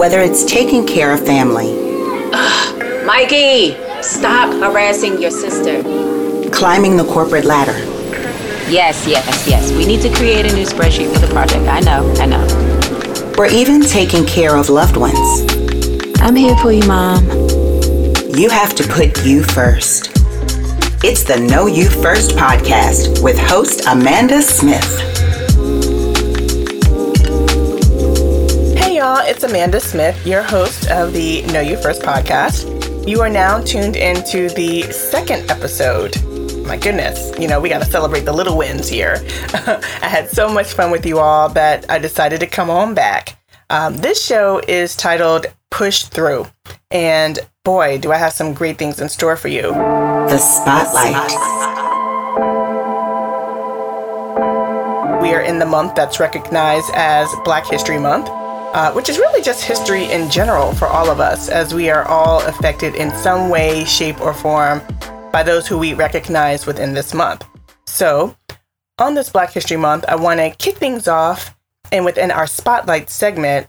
Whether it's taking care of family, Mikey, stop harassing your sister. climbing the corporate ladder, Yes, yes, yes. We need to create a new spreadsheet for the project. I know, I know. or even taking care of loved ones, I'm here for you, Mom. you have to put you first. It's the Know You First podcast with host Amanda Smith. Y'all, it's Amanda Smith, your host of the Know You First podcast. You are now tuned into the second episode. My goodness, you know, we got to celebrate the little wins here. I had so much fun with you all that I decided to come on back. Um, this show is titled Push Through. And boy, do I have some great things in store for you. The Spotlight. We are in the month that's recognized as Black History Month, uh, which is really just history in general for all of us, as we are all affected in some way, shape, or form by those who we recognize within this month. So, on this Black History Month, I want to kick things off, and within our Spotlight segment,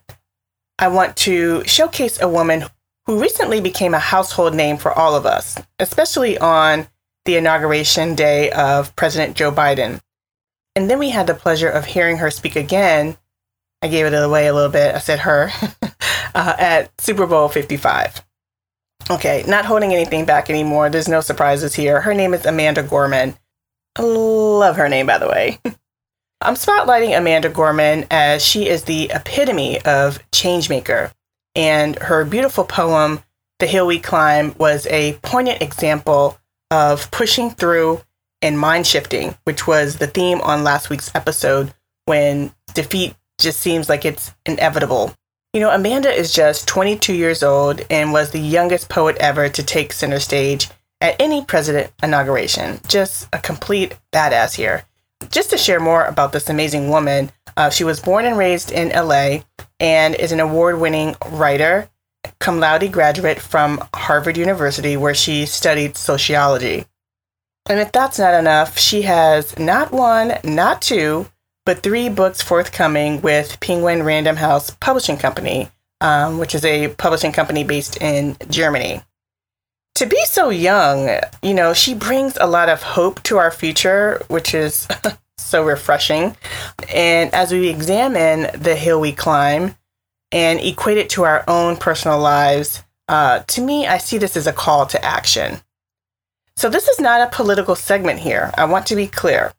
I want to showcase a woman who recently became a household name for all of us, especially on the inauguration day of President Joe Biden. And then we had the pleasure of hearing her speak again. I gave it away a little bit. I said her uh, at Super Bowl 55. Okay, not holding anything back anymore. There's no surprises here. Her name is Amanda Gorman. I love her name, by the way. I'm spotlighting Amanda Gorman as she is the epitome of changemaker. And her beautiful poem, The Hill We Climb, was a poignant example of pushing through and mind shifting, which was the theme on last week's episode when defeat just seems like it's inevitable. You know, Amanda is just 22 years old and was the youngest poet ever to take center stage at any president inauguration. Just a complete badass here. Just to share more about this amazing woman, uh, she was born and raised in LA and is an award winning writer, cum laude graduate from Harvard University, where she studied sociology. And if that's not enough, she has not one, not two, but three books forthcoming with Penguin Random House Publishing Company, um, which is a publishing company based in Germany. To be so young, you know, she brings a lot of hope to our future, which is so refreshing. And as we examine the hill we climb and equate it to our own personal lives, uh, to me, I see this as a call to action. So, this is not a political segment here. I want to be clear.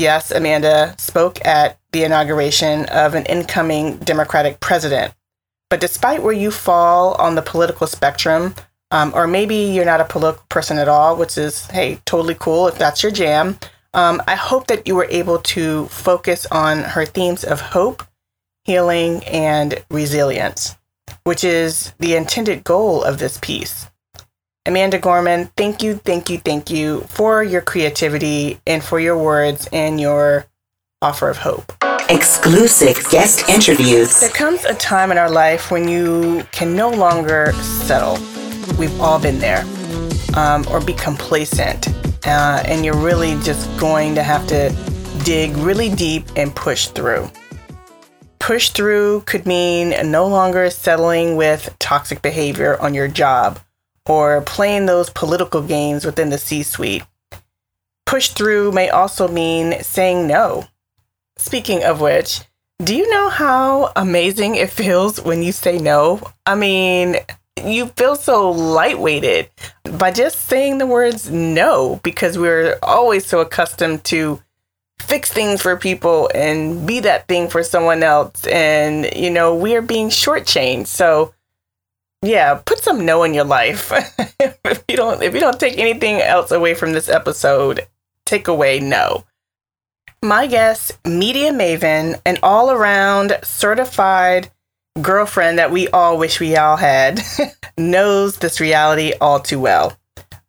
Yes, Amanda spoke at the inauguration of an incoming Democratic president. But despite where you fall on the political spectrum, um, or maybe you're not a political person at all, which is, hey, totally cool if that's your jam, um, I hope that you were able to focus on her themes of hope, healing, and resilience, which is the intended goal of this piece. Amanda Gorman, thank you, thank you, thank you for your creativity and for your words and your offer of hope. Exclusive guest interviews. There comes a time in our life when you can no longer settle. We've all been there. Um, or be complacent. Uh, and you're really just going to have to dig really deep and push through. Push through could mean no longer settling with toxic behavior on your job or playing those political games within the C suite. Push through may also mean saying no. Speaking of which, do you know how amazing it feels when you say no? I mean, you feel so lightweighted by just saying the words no because we're always so accustomed to fix things for people and be that thing for someone else. And, you know, we are being shortchanged. So, yeah, put some no in your life. if you don't if you don't take anything else away from this episode, take away no. My guest, media maven, an all-around certified girlfriend that we all wish we all had, knows this reality all too well.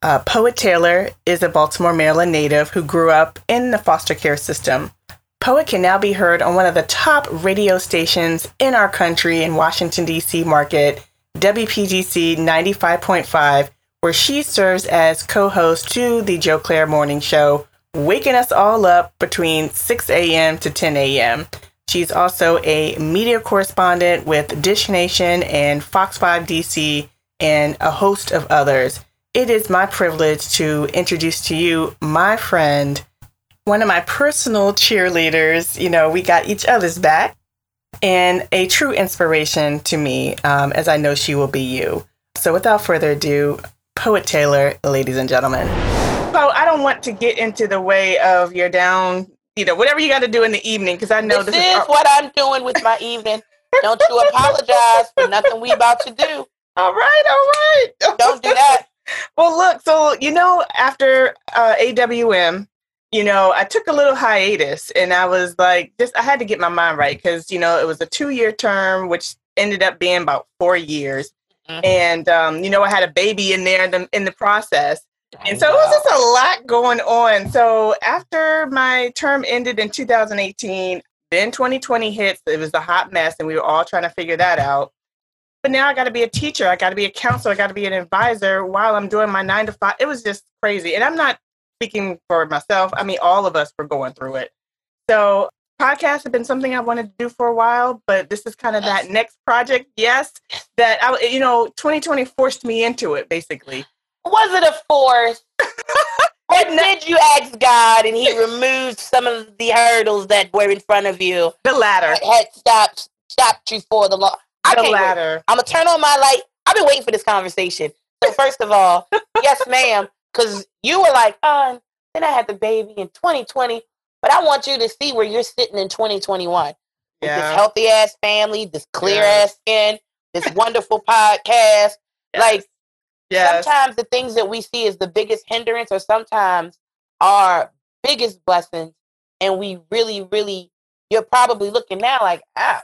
Uh, Poet Taylor is a Baltimore, Maryland native who grew up in the foster care system. Poet can now be heard on one of the top radio stations in our country in Washington, D.C. market, WPGC 95.5, where she serves as co host to the Joe Clair Morning Show, waking us all up between 6 a.m. to 10 a.m. She's also a media correspondent with Dish Nation and Fox 5 DC and a host of others. It is my privilege to introduce to you my friend, one of my personal cheerleaders. You know, we got each other's back, and a true inspiration to me, um, as I know she will be you. So, without further ado, Poet Taylor, ladies and gentlemen. So, I don't want to get into the way of your down, you know, whatever you got to do in the evening, because I know this, this is, is what I'm doing with my evening. Don't you apologize for nothing we about to do. All right, all right. Don't do that. well, look, so you know, after uh, AWM, you know, I took a little hiatus, and I was like, just I had to get my mind right because you know it was a two-year term, which ended up being about four years, mm-hmm. and um, you know, I had a baby in there in the, in the process. And so it was just a lot going on. So after my term ended in 2018, then 2020 hits. It was a hot mess, and we were all trying to figure that out. But now I got to be a teacher. I got to be a counselor. I got to be an advisor while I'm doing my nine to five. It was just crazy. And I'm not speaking for myself. I mean, all of us were going through it. So podcasts have been something I wanted to do for a while, but this is kind of that next project. Yes, that I, you know, 2020 forced me into it. Basically, was it a force? or did you ask God and He removed some of the hurdles that were in front of you? The latter had stopped stopped you for the law. I the ladder. Wait. I'm gonna turn on my light. I've been waiting for this conversation. So first of all, yes, ma'am, because you were like, um, then I had the baby in 2020, but I want you to see where you're sitting in 2021 yeah. with this healthy ass family, this clear yeah. ass skin, this wonderful podcast. Yes. Like, yes. sometimes the things that we see as the biggest hindrance, or sometimes our biggest blessings, and we really, really, you're probably looking now like, ah,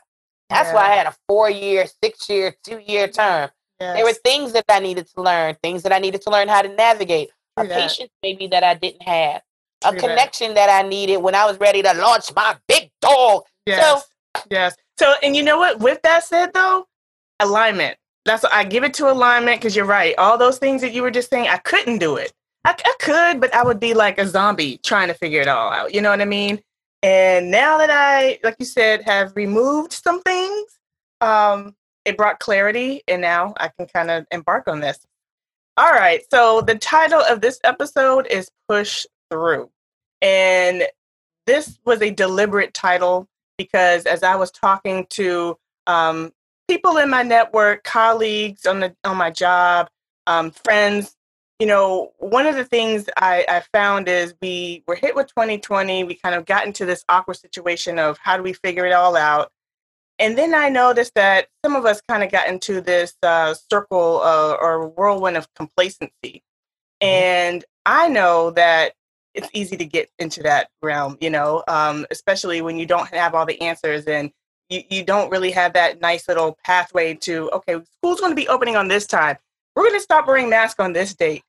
that's yeah. why I had a four year, six year, two year term. Yes. There were things that I needed to learn, things that I needed to learn how to navigate, a that. patience maybe that I didn't have, True a connection that. that. I needed when I was ready to launch my big dog. Yes. So, yes. So, and you know what? With that said, though, alignment. That's what I give it to alignment because you're right. All those things that you were just saying, I couldn't do it. I, I could, but I would be like a zombie trying to figure it all out. You know what I mean? And now that I, like you said, have removed some things, um, it brought clarity, and now I can kind of embark on this. All right. So the title of this episode is Push Through. And this was a deliberate title because as I was talking to um, people in my network, colleagues on the on my job, um, friends, you know, one of the things I, I, found is we were hit with 2020. We kind of got into this awkward situation of how do we figure it all out. And then I noticed that some of us kind of got into this uh, circle uh, or whirlwind of complacency. Mm-hmm. And I know that it's easy to get into that realm, you know, um, especially when you don't have all the answers and you, you don't really have that nice little pathway to, okay, school's going to be opening on this time we're going to stop wearing masks on this date.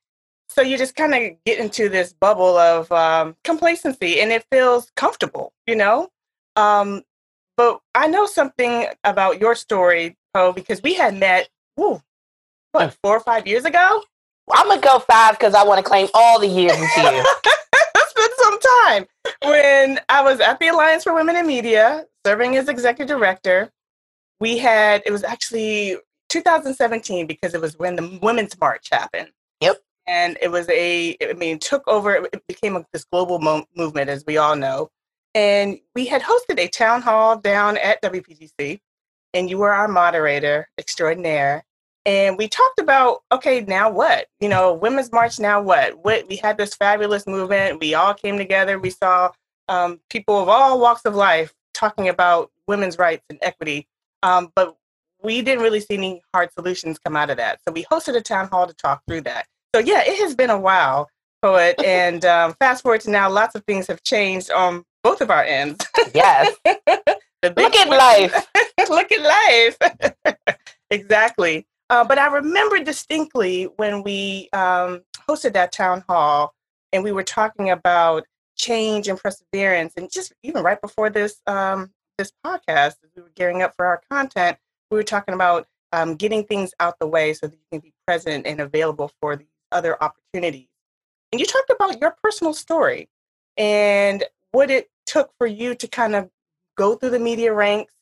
So you just kind of get into this bubble of um, complacency and it feels comfortable, you know? Um, but I know something about your story, Poe, because we had met, woo, what, four or five years ago? I'm going to go five because I want to claim all the years with you. it's been some time. When I was at the Alliance for Women in Media, serving as executive director, we had, it was actually 2017 because it was when the Women's March happened. Yep. And it was a, I mean, took over, it became a, this global mo- movement, as we all know. And we had hosted a town hall down at WPGC, and you were our moderator extraordinaire. And we talked about, okay, now what? You know, Women's March, now what? What we had this fabulous movement. We all came together. We saw um, people of all walks of life talking about women's rights and equity. Um, but we didn't really see any hard solutions come out of that. So we hosted a town hall to talk through that. So yeah, it has been a while, poet. and um, fast forward to now, lots of things have changed on both of our ends. Yes. Look at life. Look at life. exactly. Uh, but I remember distinctly when we um, hosted that town hall and we were talking about change and perseverance. And just even right before this um, this podcast, we were gearing up for our content, we were talking about um, getting things out the way so that you can be present and available for these other opportunities. And you talked about your personal story and what it took for you to kind of go through the media ranks,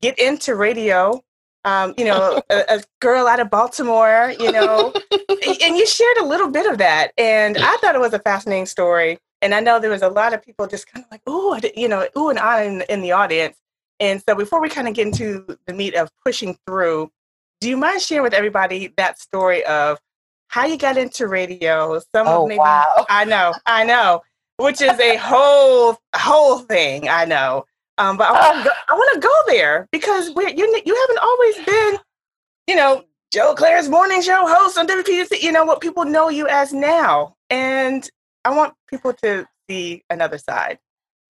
get into radio. Um, you know, a, a, girl out of Baltimore, you know, and you shared a little bit of that. And I thought it was a fascinating story. And I know there was a lot of people just kind of like, oh, you know, ooh and ah in, in the audience. And so before we kind of get into the meat of pushing through, do you mind sharing with everybody that story of how you got into radio? Some oh, maybe, wow. I know, I know, which is a whole whole thing. I know. Um, but I want to I want to go there because we you you haven't always been, you know, Joe Clair's morning show host on WPGC. You know what people know you as now, and I want people to see another side.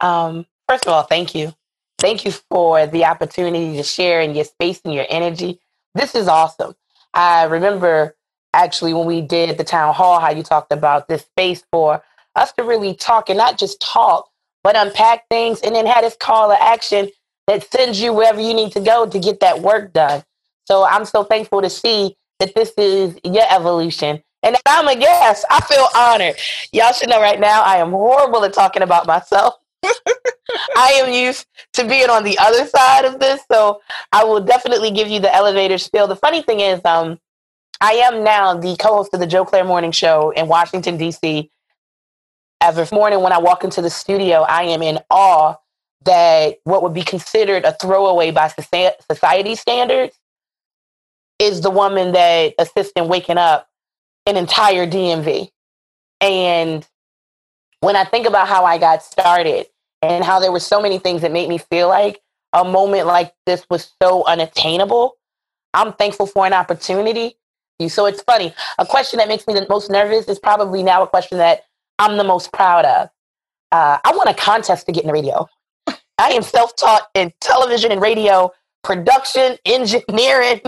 Um, first of all, thank you, thank you for the opportunity to share in your space and your energy. This is awesome. I remember actually when we did the town hall how you talked about this space for us to really talk and not just talk but unpack things and then have this call to action that sends you wherever you need to go to get that work done. So I'm so thankful to see that this is your evolution. And if I'm a guest, I feel honored. Y'all should know right now I am horrible at talking about myself. I am used to being on the other side of this, so I will definitely give you the elevator spiel. The funny thing is, um, I am now the co-host of the Joe Clair Morning Show in Washington D.C. Every morning when I walk into the studio, I am in awe that what would be considered a throwaway by society standards is the woman that assists in waking up an entire DMV. And when I think about how I got started and how there were so many things that made me feel like a moment like this was so unattainable, I'm thankful for an opportunity. So it's funny. A question that makes me the most nervous is probably now a question that I'm the most proud of. Uh, I won a contest to get in the radio. I am self taught in television and radio production, engineering,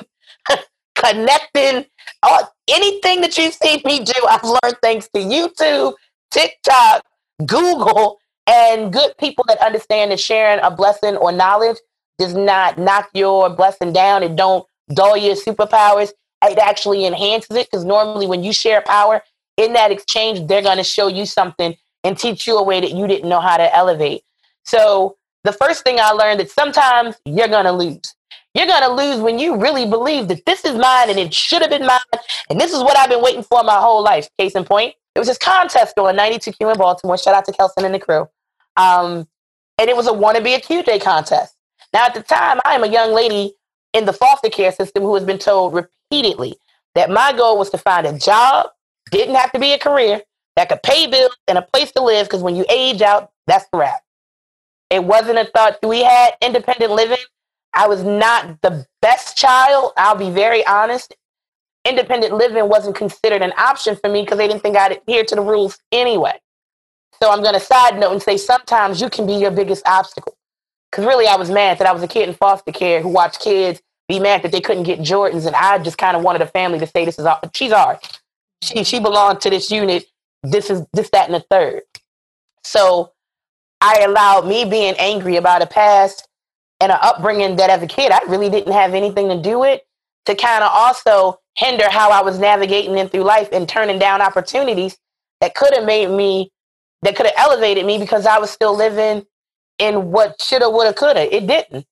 connecting, all, anything that you've seen me do, I've learned thanks to YouTube, TikTok, Google, and good people that understand that sharing a blessing or knowledge does not knock your blessing down. It don't dull your superpowers. It actually enhances it because normally when you share power, in that exchange, they're going to show you something and teach you a way that you didn't know how to elevate. So the first thing I learned that sometimes you're going to lose. You're going to lose when you really believe that this is mine and it should have been mine. And this is what I've been waiting for my whole life. Case in point, it was this contest on 92Q in Baltimore. Shout out to Kelson and the crew. Um, and it was a wannabe a QJ contest. Now, at the time, I am a young lady in the foster care system who has been told repeatedly that my goal was to find a job didn't have to be a career that could pay bills and a place to live because when you age out, that's the wrap. It wasn't a thought. We had independent living. I was not the best child. I'll be very honest. Independent living wasn't considered an option for me because they didn't think I'd adhere to the rules anyway. So I'm going to side note and say sometimes you can be your biggest obstacle. Because really, I was mad that I was a kid in foster care who watched kids be mad that they couldn't get Jordans, and I just kind of wanted a family to say, "This is all, she's ours." She she belonged to this unit. This is this, that, and the third. So I allowed me being angry about a past and an upbringing that as a kid I really didn't have anything to do with to kind of also hinder how I was navigating in through life and turning down opportunities that could have made me that could have elevated me because I was still living in what shoulda, woulda, coulda. It didn't.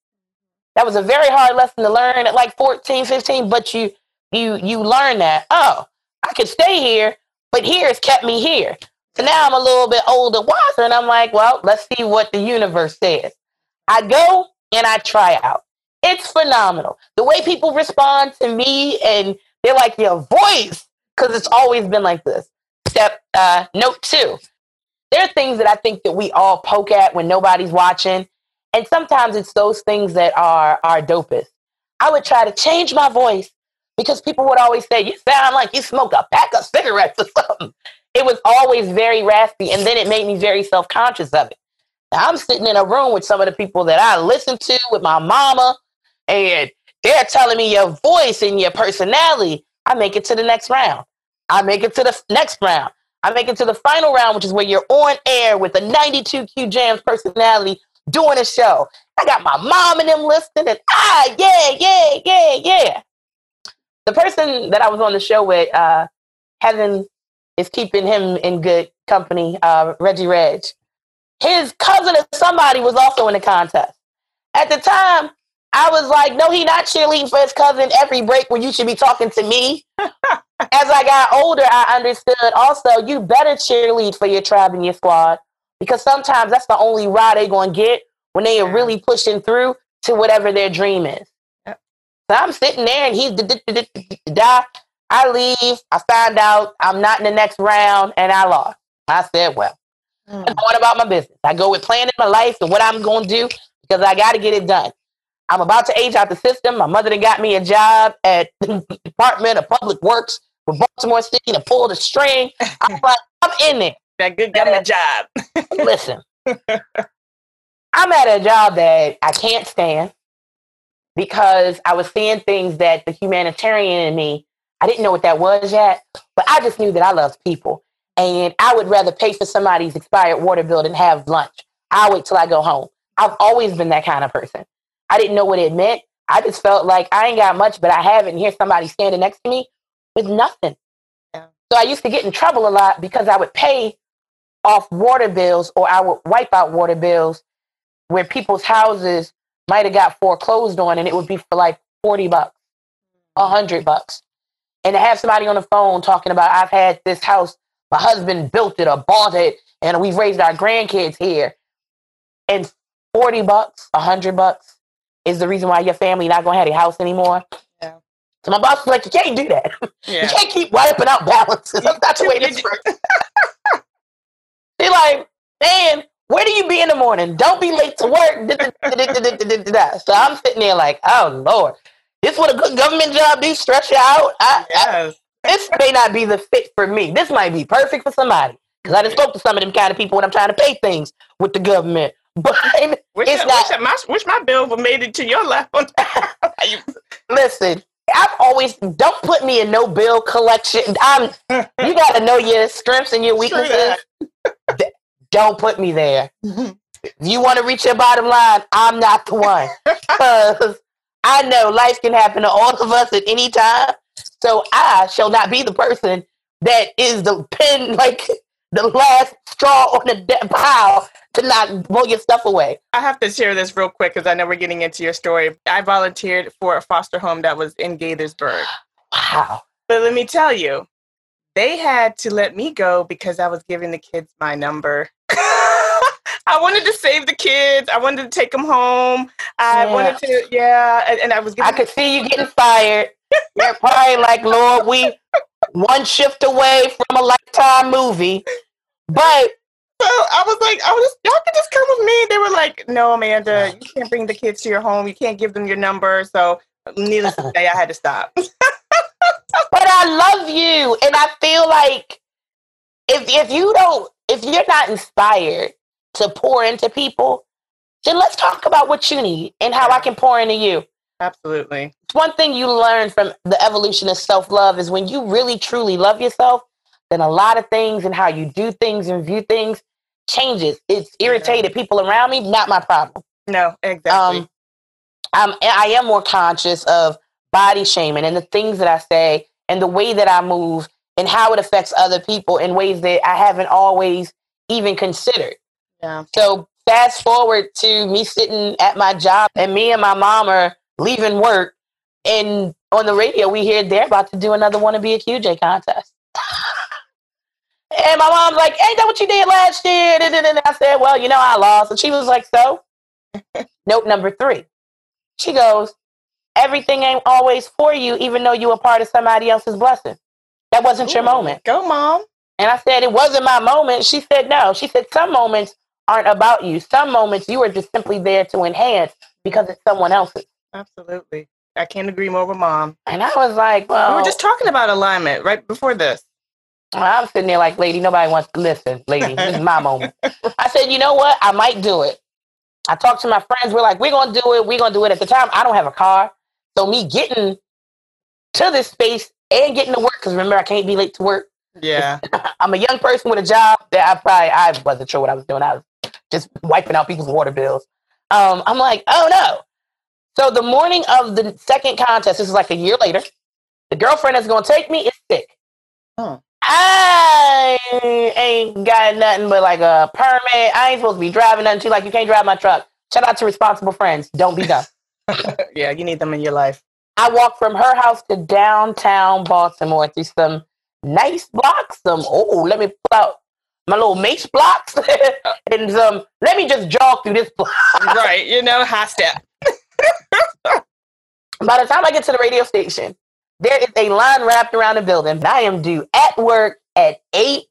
That was a very hard lesson to learn at like 14, 15, but you you you learn that, oh, I could stay here, but here has kept me here. So now I'm a little bit older, wiser, and I'm like, well, let's see what the universe says. I go and I try out. It's phenomenal. The way people respond to me and they're like, your voice, because it's always been like this. Step uh, note two. There are things that I think that we all poke at when nobody's watching. And sometimes it's those things that are our dopest. I would try to change my voice because people would always say, You sound like you smoke a pack of cigarettes or something. It was always very raspy, and then it made me very self conscious of it. Now, I'm sitting in a room with some of the people that I listen to with my mama, and they're telling me your voice and your personality. I make it to the next round. I make it to the next round. I make it to the final round, which is where you're on air with a 92Q Jams personality doing a show. I got my mom and them listening, and ah, yeah, yeah, yeah, yeah the person that I was on the show with, uh, Heaven is keeping him in good company, uh, Reggie Reg. His cousin or somebody was also in the contest. at the time, I was like, no, he not cheerleading for his cousin every break when you should be talking to me. As I got older, I understood also you better cheerlead for your tribe and your squad because sometimes that's the only ride they're going to get when they are really pushing through to whatever their dream is. So I'm sitting there and he's die. I leave. I find out I'm not in the next round and I lost. I said, well, hmm. I'm going about my business. I go with planning my life and what I'm going to do because I got to get it done. I'm about to age out the system. My mother done got me a job at the Department of Public Works for Baltimore City to pull the string. I'm like, I'm in there. That good government job. Listen, I'm at a job that I can't stand because I was seeing things that the humanitarian in me, I didn't know what that was yet, but I just knew that I loved people. And I would rather pay for somebody's expired water bill than have lunch. I'll wait till I go home. I've always been that kind of person. I didn't know what it meant. I just felt like I ain't got much, but I have it. And here's somebody standing next to me with nothing. Yeah. So I used to get in trouble a lot because I would pay off water bills or I would wipe out water bills where people's houses might have got foreclosed on and it would be for like 40 bucks, 100 bucks. And to have somebody on the phone talking about, I've had this house, my husband built it or bought it, and we've raised our grandkids here. And 40 bucks, 100 bucks is the reason why your family not going to have a house anymore. Yeah. So my boss was like, you can't do that. You can't keep wiping out balances. That's not the way this works. They're like, man, where do you be in the morning? Don't be late to work. So I'm sitting there like, oh Lord, this what a good government job do? Stretch you out. I, I, Yes. this may not be the fit for me. This might be perfect for somebody. Because I just spoke to some of them kind of people when I'm trying to pay things with the government. But Wish, It's I- not- wish, I- my, wish my bill would made it to your. You- listen, I've always don't put me in no bill collection. I'm you gotta know your strengths and your weaknesses. That. D- Don't put me there. Mm-hmm. If you want to reach your bottom line, I'm not the one. Because I know life can happen to all of us at any time. So I shall not be the person that is the pin, like the last straw on the de- pile to not blow your stuff away. I have to share this real quick because I know we're getting into your story. I volunteered for a foster home that was in Gaithersburg. Wow. But let me tell you, they had to let me go because I was giving the kids my number. I wanted to save the kids. I wanted to take them home. I Yeah. wanted to, yeah. And, and I was I could see you getting fired. You're probably like, Lord, we one shift away from a lifetime movie. But So I was like, I was y'all can just come with me. They were like, no, Amanda, you can't bring the kids to your home. You can't give them your number. So needless to uh-uh. say, I had to stop. but I love you. And I feel like if if you don't if you're not inspired to pour into people, then let's talk about what you need and how I can pour into you. Absolutely. It's one thing you learn from the evolution of self-love is when you really truly love yourself, then a lot of things and how you do things and view things changes. It's irritated people around me, not my problem. No, exactly. Um, I'm, I am more conscious of body shaming and the things that I say and the way that I move and how it affects other people in ways that I haven't always even considered. yeah. So fast forward to me sitting at my job and me and my mom are leaving work and on the radio we hear they're about to do another wanna be a QJ contest. and my mom's like, ain't that what you did last year? And I said, well, you know, I lost. And she was like, so? Note number three. She goes, everything ain't always for you, even though you were part of somebody else's blessing. That wasn't your mm, moment. Go, mom. And I said, it wasn't my moment. She said, no. She said, some moments aren't about you. Some moments you are just simply there to enhance because it's someone else's. Absolutely. I can't agree more with mom. And I was like, well, we were just talking about alignment right before this. I'm sitting there like, lady, nobody wants to listen, lady. This is my moment. I said, you know what? I might do it. I talked to my friends. We're like, we're going to do it. We're going to do it. At the time, I don't have a car. So me getting to this space and getting to work, because remember, I can't be late to work. Yeah. I'm a young person with a job that I probably I wasn't sure what I was doing. I was just wiping out people's water bills. Um, I'm like, oh no. So the morning of the second contest, this is like a year later, the girlfriend that's gonna take me is sick. Oh. I ain't got nothing but like a permit. I ain't supposed to be driving nothing. She's like, you can't drive my truck. Shout out to responsible friends. Don't be dumb. yeah, you need them in your life. I walked from her house to downtown Baltimore through some nice blocks. Some oh, let me pull out my little mace blocks and some. Let me just jog through this block. right, you know, high step. By the time I get to the radio station, there is a line wrapped around the building. And I am due at work at eight,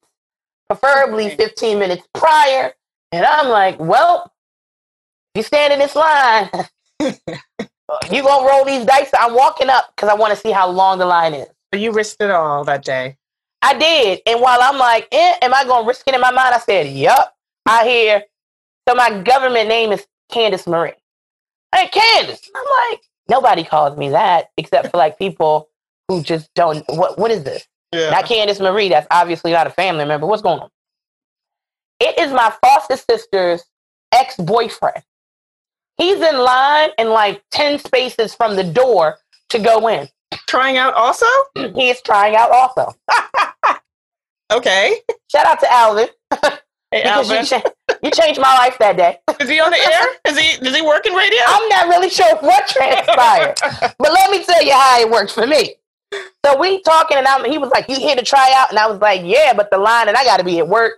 preferably. 15 minutes prior. And I'm like, well, you stand in this line, you gonna roll these dice. I'm walking up because I want to see how long the line is. But you risked it all that day. I did. And while I'm like, eh, am I gonna risk it in my mind? I said, Yup. I hear. So my government name is Candace Marie. Hey Candace. I'm like, nobody calls me that except for like people who just don't what what is this? Yeah. Not Candace Marie, that's obviously not a family member. What's going on? It is my foster sister's ex-boyfriend. He's in line in like 10 spaces from the door to go in. Trying out also? He is trying out also. Okay. Shout out to Alvin. Hey, because Alvin. you, cha- you changed my life that day. Is he on the air? Is he does he work in radio? I'm not really sure what transpired, but let me tell you how it worked for me. So we talking, and I'm, he was like, "You here to try out?" And I was like, "Yeah," but the line, and I got to be at work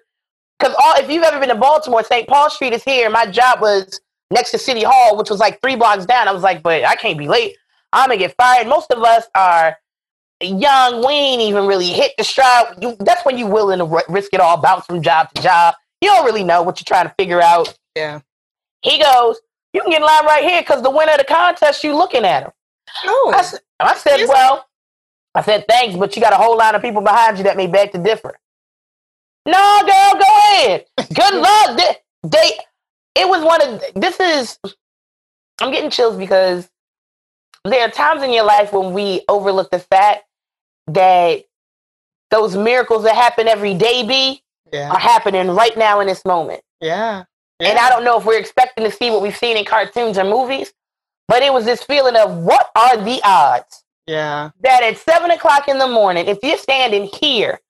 because all. If you've ever been to Baltimore, St. Paul Street is here. My job was next to City Hall, which was like three blocks down. I was like, "But I can't be late. I'm gonna get fired." Most of us are young. We ain't even really hit the stride. You, that's when you willing to ri- risk it all, bounce from job to job. You don't really know what you're trying to figure out. yeah. He goes, "You can get in line right here because the winner of the contest, you looking at him." Oh. I, I said. "Well," I said, "Thanks, but you got a whole line of people behind you that may beg to differ." No, girl, go ahead. Good luck. They, they, it was one of this is. I'm getting chills because there are times in your life when we overlook the fact that those miracles that happen every day, be yeah. are happening right now in this moment. Yeah. And I don't know if we're expecting to see what we've seen in cartoons or movies, but it was this feeling of what are the odds Yeah. that at seven o'clock in the morning, if you're standing here,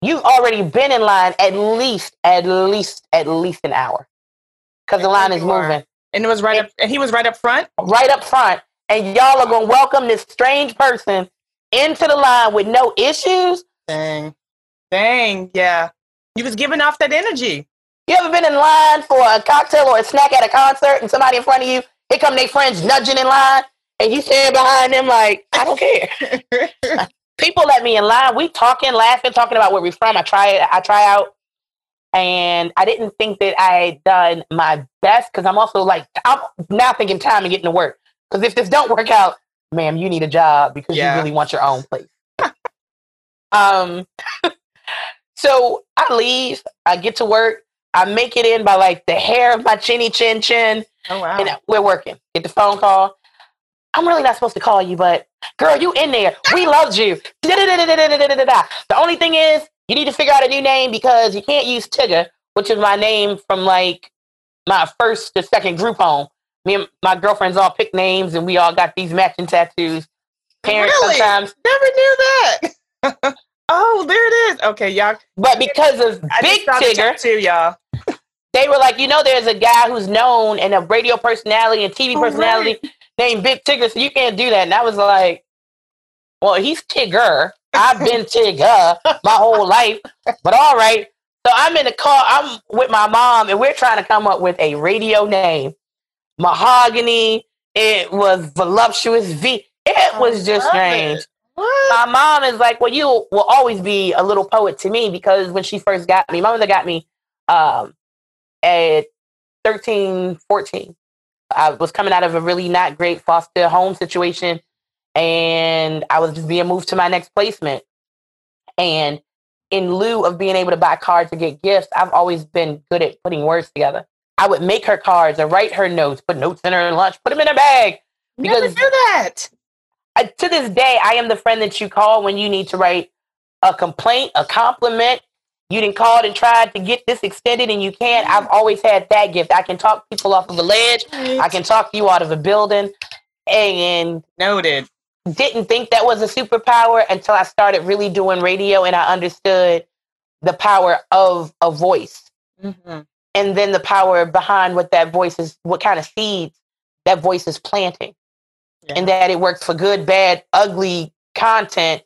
you've already been in line at least, at least, at least an hour because the line is you are. moving And it was right up and he was right up front. right up front, and y'all are going to welcome this strange person into the line with no issues. Dang. Dang. Yeah. He was giving off that energy. You ever been in line for a cocktail or a snack at a concert and somebody in front of you, here come their friends nudging in line, and you stand behind them like, I don't care. People let me in line. We talking, laughing, talking about where we're from. I try it, I try out and I didn't think that I had done my best because I'm also like I'm now thinking time and getting to work because if this don't work out, ma'am, you need a job because yeah. you really want your own place. um, so I leave, I get to work, I make it in by like the hair of my chinny chin chin. Oh wow! And we're working. Get the phone call. I'm really not supposed to call you, but girl, you in there. We loved you. Da-da-da-da-da-da-da-da. The only thing is, you need to figure out a new name because you can't use Tigger, which is my name from like my first to second group home. Me and my girlfriends all picked names, and we all got these matching tattoos. Parents Really? sometimes, Never knew that. oh, there it is. Okay, y'all. but because of I Big just saw the Tigger, tattoo, y'all. they were like, you know, there's a guy who's known and a radio personality and TV Oh, personality named Big Tigger, so you can't do that. And I was like, well, he's Tigger. I've been Tigger my whole life, but all right. So I'm in the car. I'm with my mom, and we're trying to come up with a radio name. Mahogany. It was voluptuous V. It was just strange it. My mom is like, well, you will always be a little poet to me because when she first got me, my mother got me um, at 13, 14. I was coming out of a really not great foster home situation and I was just being moved to my next placement. And in lieu of being able to buy cards or get gifts, I've always been good at putting words together. I would make her cards or write her notes, put notes in her lunch, put them in her bag. Never because- knew that. I, to this day, I am the friend that you call when you need to write a complaint, a compliment. You didn't call and tried to get this extended and you can't. I've always had that gift. I can talk people off of a ledge. I can talk you out of a building. And Noted. Didn't think that was a superpower until I started really doing radio and I understood the power of a voice. Mm-hmm. and then the power behind what that voice is, what kind of seeds that voice is planting, Yeah. and that it works for good, bad, ugly content.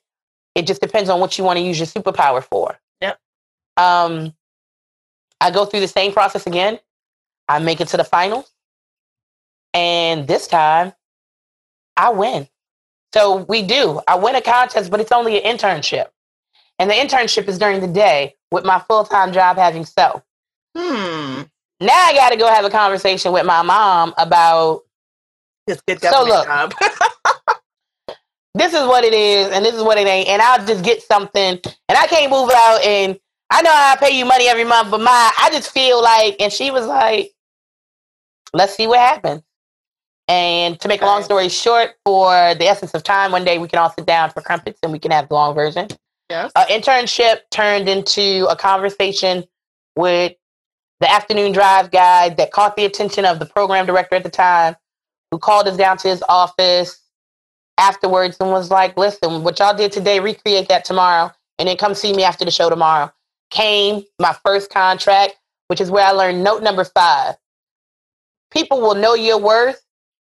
It just depends on what you want to use your superpower for. Yep. Um, I go through the same process again. I make it to the finals, and this time, I win. So we do. I win a contest, but it's only an internship, and the internship is during the day with my full time job having so. Hmm. Now I got to go have a conversation with my mom about It's good So look. job. this is what it is and this is what it ain't, and I'll just get something, and I can't move out. And I know I pay you money every month, but my I just feel like, and she was like, "Let's see what happens." And to make a long story short, for the essence of time, one day we can all sit down for crumpets and we can have the long version. yes. uh, internship turned into a conversation with the afternoon drive guy that caught the attention of the program director at the time, who called us down to his office afterwards and was like, listen, what y'all did today, recreate that tomorrow, and then come see me after the show tomorrow. Came my first contract, which is where I learned note number five. People will know your worth,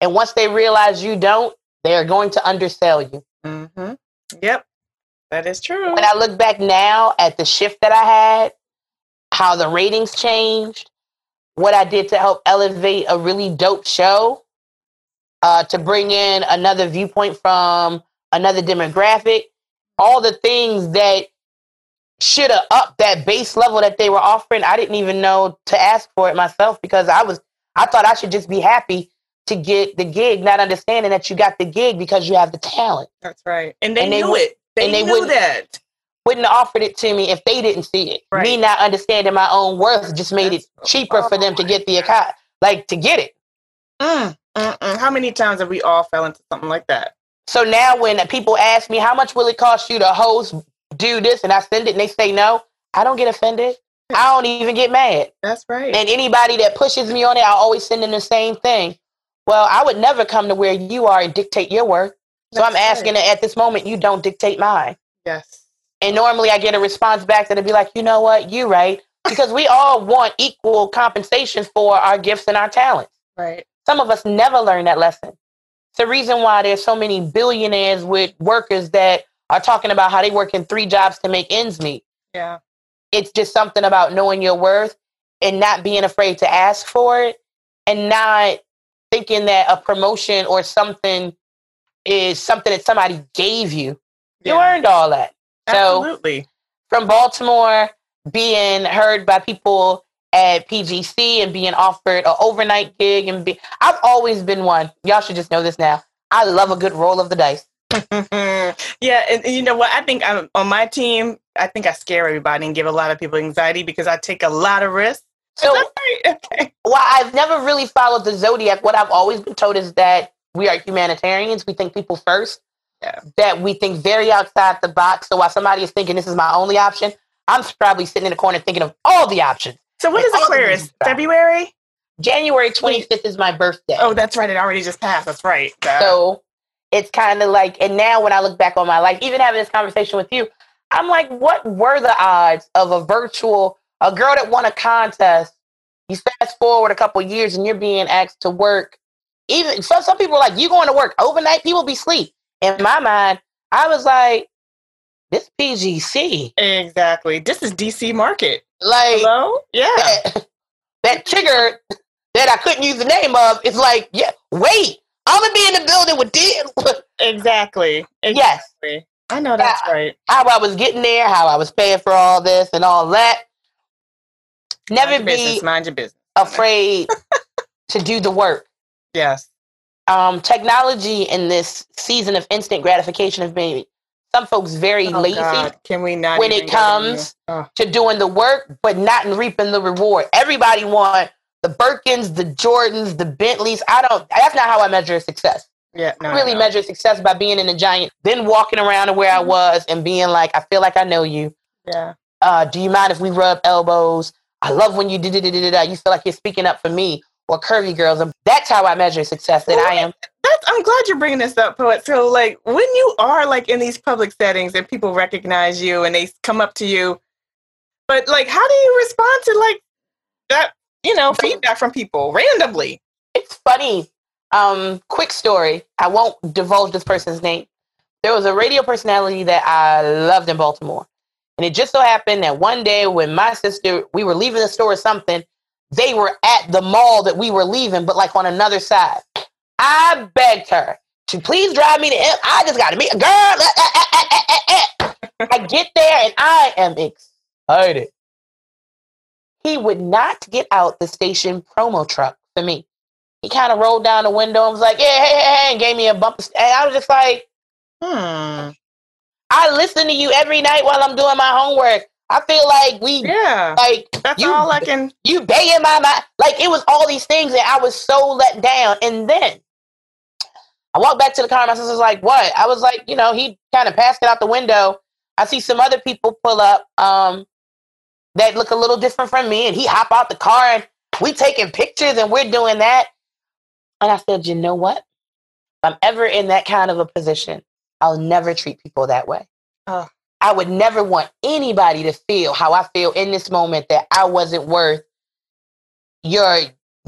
and once they realize you don't, they are going to undersell you. Mm-hmm. Yep. That is true. when I look back now at the shift that I had, how the ratings changed, what I did to help elevate a really dope show, uh, to bring in another viewpoint from another demographic, all the things that should have upped that base level that they were offering. I didn't even know to ask for it myself because I was I thought I should just be happy to get the gig, not understanding that you got the gig because you have the talent. That's right. And they And they knew would- it. They, and they knew wouldn't- that. wouldn't have offered it to me if they didn't see it. Me not understanding my own worth just made it That's- cheaper for them to oh get the account, like to get it. Mm, mm, mm. How many times have we all fell into something like that? So now when people ask me how much will it cost you to host, do this, and I send it, and they say no, I don't get offended. I don't even get mad. That's right. And anybody that pushes me on it, I always send them the same thing. Well, I would never come to where you are and dictate your worth. So I'm asking right. that at this moment, you don't dictate mine. Yes. And normally I get a response back that'll be like, you know what, you right. Because we all want equal compensation for our gifts and our talents. Right. Some of us never learn that lesson. It's the reason why there's so many billionaires with workers that are talking about how they work in three jobs to make ends meet. Yeah. It's just something about knowing your worth and not being afraid to ask for it and not thinking that a promotion or something is something that somebody gave you. You earned all that. So Absolutely. from Baltimore, being heard by people at PGC and being offered an overnight gig and be I've always been one. Y'all should just know this now. I love a good roll of the dice. yeah, and, and you know what? I think I'm on my team. I think I scare everybody and give a lot of people anxiety because I take a lot of risks. So? Okay. while I've never really followed the zodiac, what I've always been told is that we are humanitarians. We think people first. Yeah. That we think very outside the box. So while somebody is thinking this is my only option, I'm probably sitting in the corner thinking of all the options. So what is Aquarius? February? January 25th is my birthday. Oh, that's right. It already just passed. That's right. Uh, So it's kind of like, and now when I look back on my life, even having this conversation with you, I'm like, what were the odds of a virtual, a girl that won a contest? You fast forward a couple years and you're being asked to work. Even so, some people are like, you going to work overnight? People be sleep. In my mind, I was like, this PGC, exactly. This is DC market. like Hello? Yeah. that, that Tigger that I couldn't use the name of is like, yeah, wait, I'm gonna be in the building with this. Exactly. yes. I know that's right. how I was getting there, how I was paying for all this and all that. Never Mind be business. Mind your business. afraid to do the work. Yes. Um, technology in this season of instant gratification has made some folks very Oh, lazy God. Can we not? when it comes Oh, to doing the work, but not in reaping the reward. Everybody want the Birkins, the Jordans, the Bentleys. I don't. That's not how I measure success. yeah. No, I really no. measure success by being in a giant, then walking around to where I was and being like, I feel like I know you. Yeah. uh, do you mind if we rub elbows? I love when you did it. You feel like you're speaking up for me or curvy girls. That's how I measure success. That I am. That's, I'm glad you're bringing this up, poet. So, like, when you are like in these public settings and people recognize you and they come up to you, but like, how do you respond to like that you know, feedback from people randomly. It's funny. Um, quick story. I won't divulge this person's name. There was a radio personality that I loved in Baltimore. And it just so happened that one day when my sister, we were leaving the store or something, they were at the mall that we were leaving, but like on another side. I begged her to please drive me to him. I just got to meet a girl. Uh, uh, uh, I get there and I am excited. He would not get out the station promo truck for me. He kind of rolled down the window and was like, "Yeah, hey, hey, hey," and gave me a bump. And I was just like, Hmm. I listen to you every night while I'm doing my homework. I feel like we, Yeah. like, That's you, all I can. you bay in my mind. Like it was all these things, and I was so let down. And then I walked back to the car. My sister's like, "What?" I was like, "You know, he kind of passed it out the window." I see some other people pull up um, that look a little different from me, and he hop out the car, and we taking pictures, and we're doing that. And I said, "You know what? If I'm ever in that kind of a position, I'll never treat people that way." Oh. I would never want anybody to feel how I feel in this moment that I wasn't worth your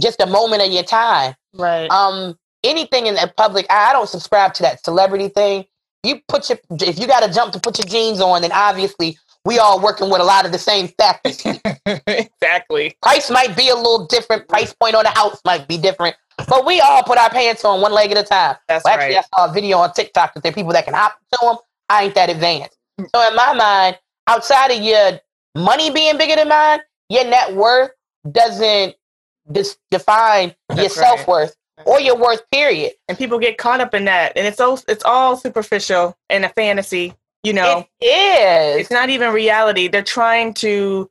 just a moment of your time. Right. Um, anything in the public, I I don't subscribe to that celebrity thing. You put your if you got to jump to put your jeans on, then obviously we all working with a lot of the same factors. exactly. price might be a little different. Price point on the house might be different, but we all put our pants on one leg at a time. That's Well, actually, right. I saw a video on TikTok that there are people that can hop to them. I ain't that advanced. Mm. So in my mind, outside of your money being bigger than mine, your net worth doesn't dis- define your That's right. self worth or your worth. Period. And people get caught up in that, and it's all it's all superficial and a fantasy. You know, It is. it's not even reality. They're trying to.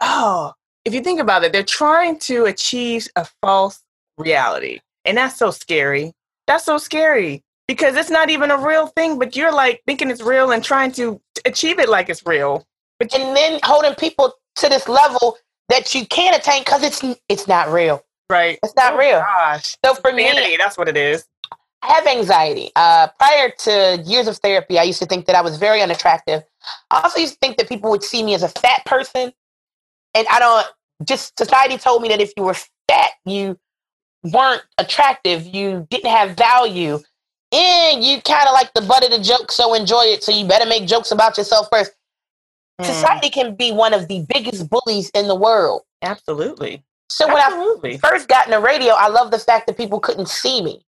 Oh, if you think about it, they're trying to achieve a false reality, and that's so scary. That's so scary because it's not even a real thing, but you're like thinking it's real and trying to achieve it like it's real. But and then holding people to this level that you can't attain because it's it's not real. right? It's not Oh, real. Gosh, So for me. That's what it is. I have anxiety. Uh, prior to years of therapy, I used to think that I was very unattractive. I also used to think that people would see me as a fat person. And I don't, just society told me that if you were fat, you weren't attractive, you didn't have value, and you kind of like the butt of the joke, so enjoy it. So you better make jokes about yourself first. Mm, Society can be one of the biggest bullies in the world. absolutely. So when I first got in the radio, I love the fact that people couldn't see me.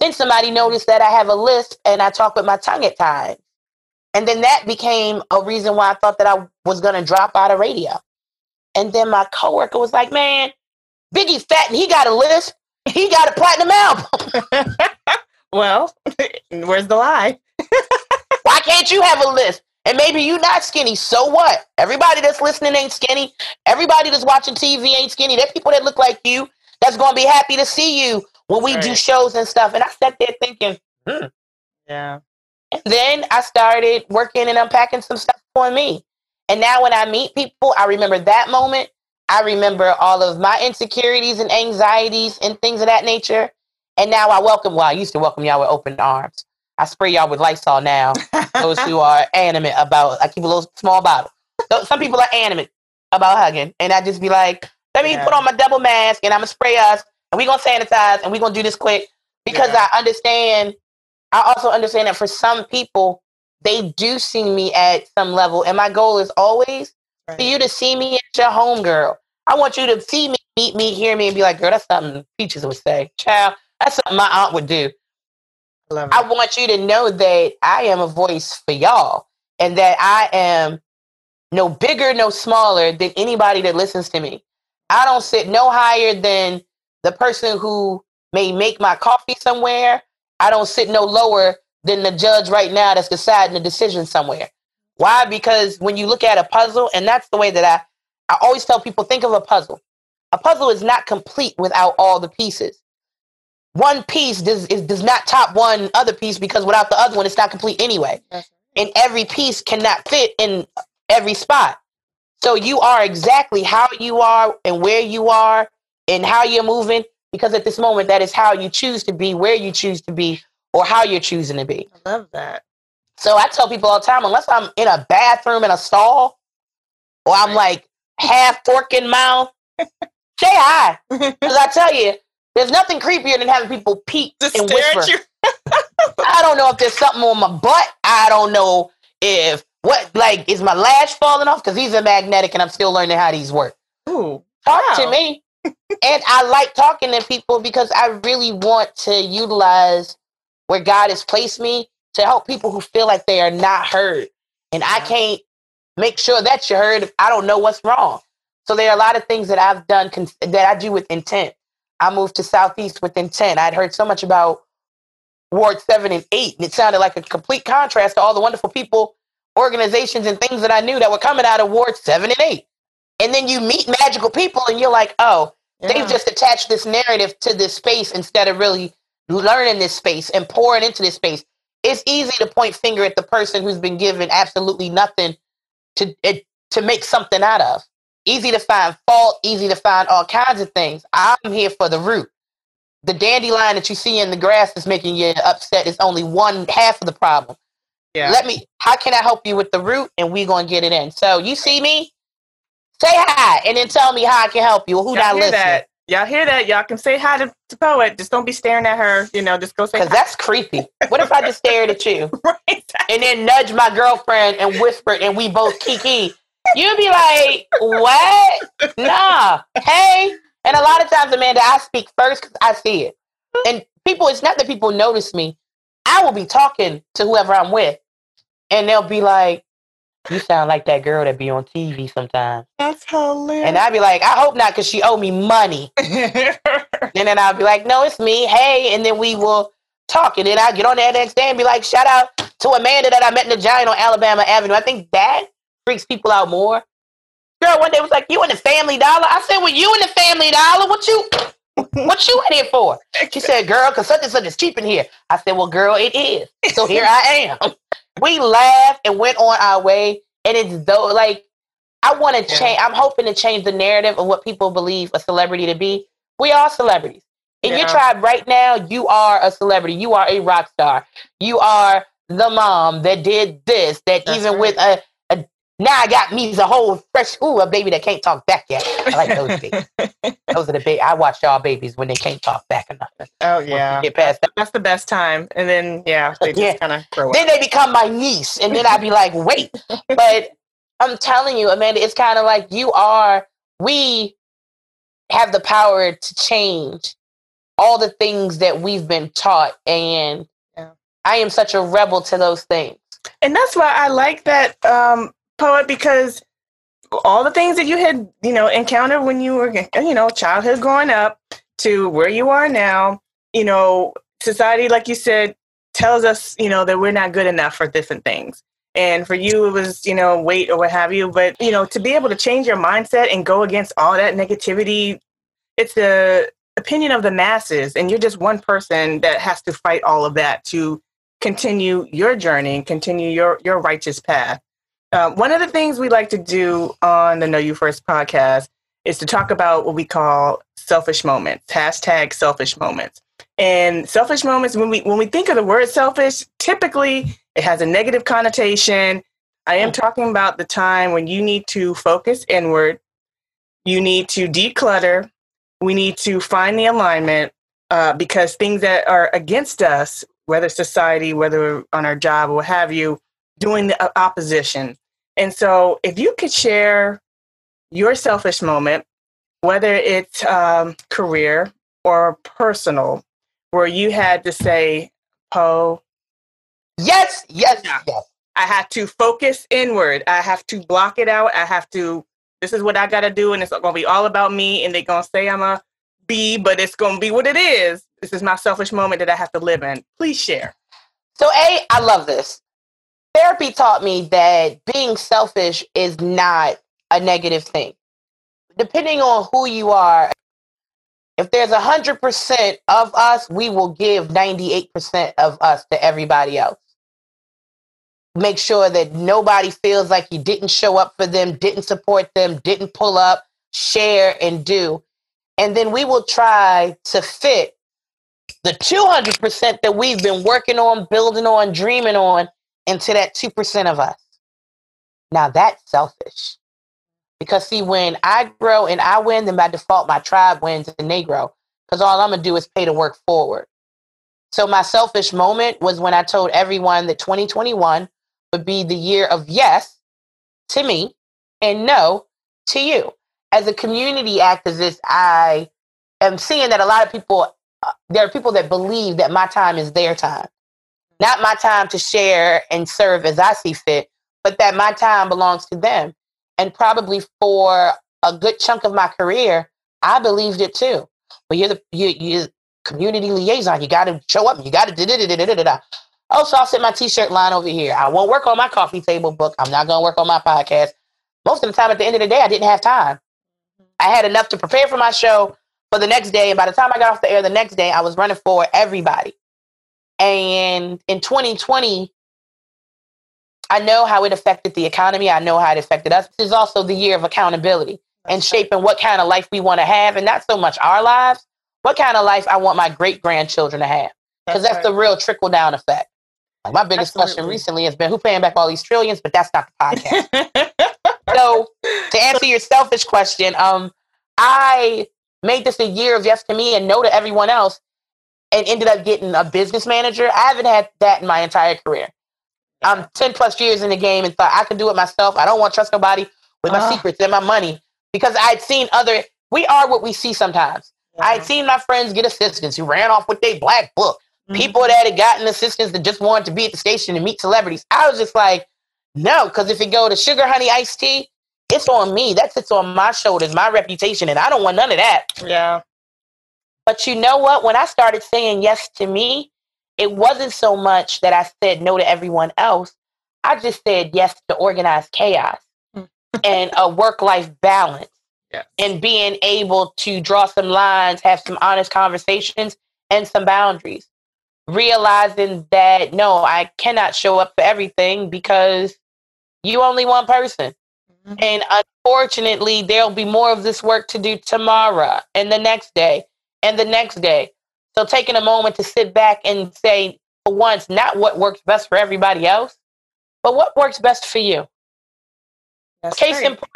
Then somebody noticed that I have a lisp and I talk with my tongue at times. And then that became a reason why I thought that I was going to drop out of radio. And then my coworker was like, man, Biggie's fat and he got a list. He got a platinum album. well, where's the lie? Why can't you have a list? And maybe you not skinny. So what? Everybody that's listening ain't skinny. Everybody that's watching TV ain't skinny. There's people that look like you that's going to be happy to see you when we do shows and stuff. And I sat there thinking, hmm. Yeah. And then I started working and unpacking some stuff for me. And now when I meet people, I remember that moment. I remember all of my insecurities and anxieties and things of that nature. And now I welcome, well, I used to welcome y'all with open arms. I spray y'all with Lysol now. Those who are animate about, I keep a little small bottle. So some people are animate about hugging. And I just be like, let me Yeah. put on my double mask and I'm going to spray us and we're going to sanitize and we're going to do this quick because Yeah. I understand I also understand that for some people, they do see me at some level. And my goal is always for you to see me at your home, girl. I want you to see me, meet me, hear me, and be like, girl, that's something Peaches would say. Child, that's something my aunt would do. I want you to know that I am a voice for y'all and that I am no bigger, no smaller than anybody that listens to me. I don't sit no higher than the person who may make my coffee somewhere. I don't sit no lower than the judge right now that's deciding the decision somewhere. Why? Because when you look at a puzzle, and that's the way that I, I always tell people think of a puzzle. A puzzle is not complete without all the pieces one piece does is, does not top one other piece because without the other one, it's not complete anyway. That's And every piece cannot fit in every spot. So you are exactly how you are and where you are and how you're moving because at this moment, that is how you choose to be, where you choose to be, or how you're choosing to be. I love that. So I tell people all the time, unless I'm in a bathroom in a stall, or I'm like half fork in mouth, say hi. Because I tell you, there's nothing creepier than having people peek Just and whisper. I don't know if there's something on my butt. I don't know if what like is my lash falling off because these are magnetic and I'm still learning how these work. Ooh, Talk Wow. to me. and I like talking to people because I really want to utilize where God has placed me to help people who feel like they are not heard. And I can't make sure that you're heard I don't know what's wrong. So there are a lot of things that I've done cons- that I do with intent. I moved to Southeast with intent. I'd heard so much about Ward 7 and 8, and it sounded like a complete contrast to all the wonderful people, organizations, and things that I knew that were coming out of Ward 7 and 8. And then you meet magical people, and you're like, oh, Yeah. they've just attached this narrative to this space instead of really learning this space and pouring into this space. It's easy to point finger at the person who's been given absolutely nothing to it, to make something out of. Easy to find fault, easy to find all kinds of things. I'm here for the root. The dandelion that you see in the grass is making you upset is only one half of the problem. yeah. Let me. How can I help you with the root? And we gonna get it in. So you see me, say hi, and then tell me how I can help you. Who Y'all not listening? that? Y'all hear that? Y'all can say hi to, to poet. Just don't be staring at her. You know, just go say Because that's creepy. What if I just stared at you right. and then nudge my girlfriend and whisper and we both kiki? You'd be like, what? Nah. Hey. And a lot of times, Amanda, I speak first because I see it. And people, it's not that people notice me. I will be talking to whoever I'm with, and they'll be like, you sound like that girl that be on TV sometimes. That's hilarious. And I'd be like, I hope not because she owe me money. And then I'll be like, no, it's me. Hey. And then we will talk. And then I get on there next day and be like, shout out to Amanda that I met in the giant on Alabama Avenue. I think that freaks people out more. Girl one day was like, you in the family dollar? I said, well, you in the family dollar? What you what you in here for? She said, girl, because such and such is cheap in here. I said, well, girl, it is. So here I am. We laughed and went on our way. And it's though like I want to Yeah. change. I'm hoping to change the narrative of what people believe a celebrity to be. We are celebrities. In your tribe right now, you are a celebrity. You are a rock star. You are the mom that did this. That That's even right. with a now I got me a whole fresh ooh a baby that can't talk back yet. I like those babies. Those are the baby. I watch y'all babies when they can't talk back or nothing. oh yeah. get past that. That's the best time. And then yeah, they just Yeah. kind of grow up. Then they become my niece, and then I'd be like, wait. But I'm telling you, Amanda, it's kind of like you are. We have the power to change all the things that we've been taught, and Yeah. I am such a rebel to those things. and that's why I like that um, poet because all the things that you had, you know, encountered when you were, you know, childhood growing up to where you are now, you know, society, like you said, tells us, you know, that we're not good enough for different things. And for you, it was, you know, weight or what have you. But, you know, to be able to change your mindset and go against all that negativity, it's the opinion of the masses. And you're just one person that has to fight all of that to continue your journey and continue your your righteous path. Um, one of the things we like to do on the Know You First podcast is to talk about what we call selfish moments. Hashtag selfish moments. And selfish moments, when we when we think of the word selfish, typically it has a negative connotation. I am talking about the time when you need to focus inward, you need to declutter, we need to find the alignment uh, because things that are against us, whether society, whether on our job or what have you, doing the opposition. And so, if you could share your selfish moment, whether it's um, career or personal, where you had to say, Poe, Yes, yes, yes. I have to focus inward. I have to block it out. I have to, this is what I got to do. And it's going to be all about me. And they're going to say I'm a B, but it's going to be what it is. This is my selfish moment that I have to live in. Please share. So, A, I love this. Therapy taught me that being selfish is not a negative thing. Depending on who you are, if there's 100% of us, we will give 98% of us to everybody else. Make sure that nobody feels like you didn't show up for them, didn't support them, didn't pull up, share, and do. And then we will try to fit the 200% that we've been working on, building on, dreaming on into that 2% of us. Now that's selfish Because see, when I grow and I win, then by default my tribe wins and they grow. Because all I'm gonna do is pay to work forward. So my selfish moment was when I told everyone that 2021 would be the year of yes to me and no to you. As a community activist, I am seeing that a lot of people, uh, there are people that believe that my time is their time. Not my time to share and serve as I see fit, but that my time belongs to them. And probably for a good chunk of my career, I believed it too. But you're the you you community liaison. You got to show up. You got to da da da da da da. Oh, so I'll set my T-shirt line over here. I won't work on my coffee table book. I'm not gonna work on my podcast. Most of the time, at the end of the day, I didn't have time. I had enough to prepare for my show for the next day, and by the time I got off the air the next day, I was running for everybody. And in 2020, I know how it affected the economy. I know how it affected us. This is also the year of accountability and shaping what kind of life we want to have, and not so much our lives, what kind of life I want my great grandchildren to have. Because that's, that's right. the real trickle down effect. Like my biggest Absolutely. question recently has been who paying back all these trillions, but that's not the podcast. so to answer your selfish question, um, I made this a year of yes to me and no to everyone else and ended up getting a business manager. I haven't had that in my entire career. I'm 10 plus years in the game and thought I can do it myself. I don't want to trust nobody with my uh. secrets and my money because I'd seen other, we are what we see sometimes. Yeah. I'd seen my friends get assistants who ran off with their black book. Mm-hmm. People that had gotten assistants that just wanted to be at the station and meet celebrities. I was just like, no, because if it go to sugar honey iced tea, it's on me. That sits on my shoulders, my reputation, and I don't want none of that. Yeah. But you know what? When I started saying yes to me, it wasn't so much that I said no to everyone else. I just said yes to organized chaos hmm. and a work life balance yes. and being able to draw some lines, have some honest conversations, and some boundaries. Realizing that no, I cannot show up for everything because you only one person. Mm-hmm. And unfortunately, there'll be more of this work to do tomorrow and the next day and the next day. So taking a moment to sit back and say, for once, not what works best for everybody else, but what works best for you. That's Case in point,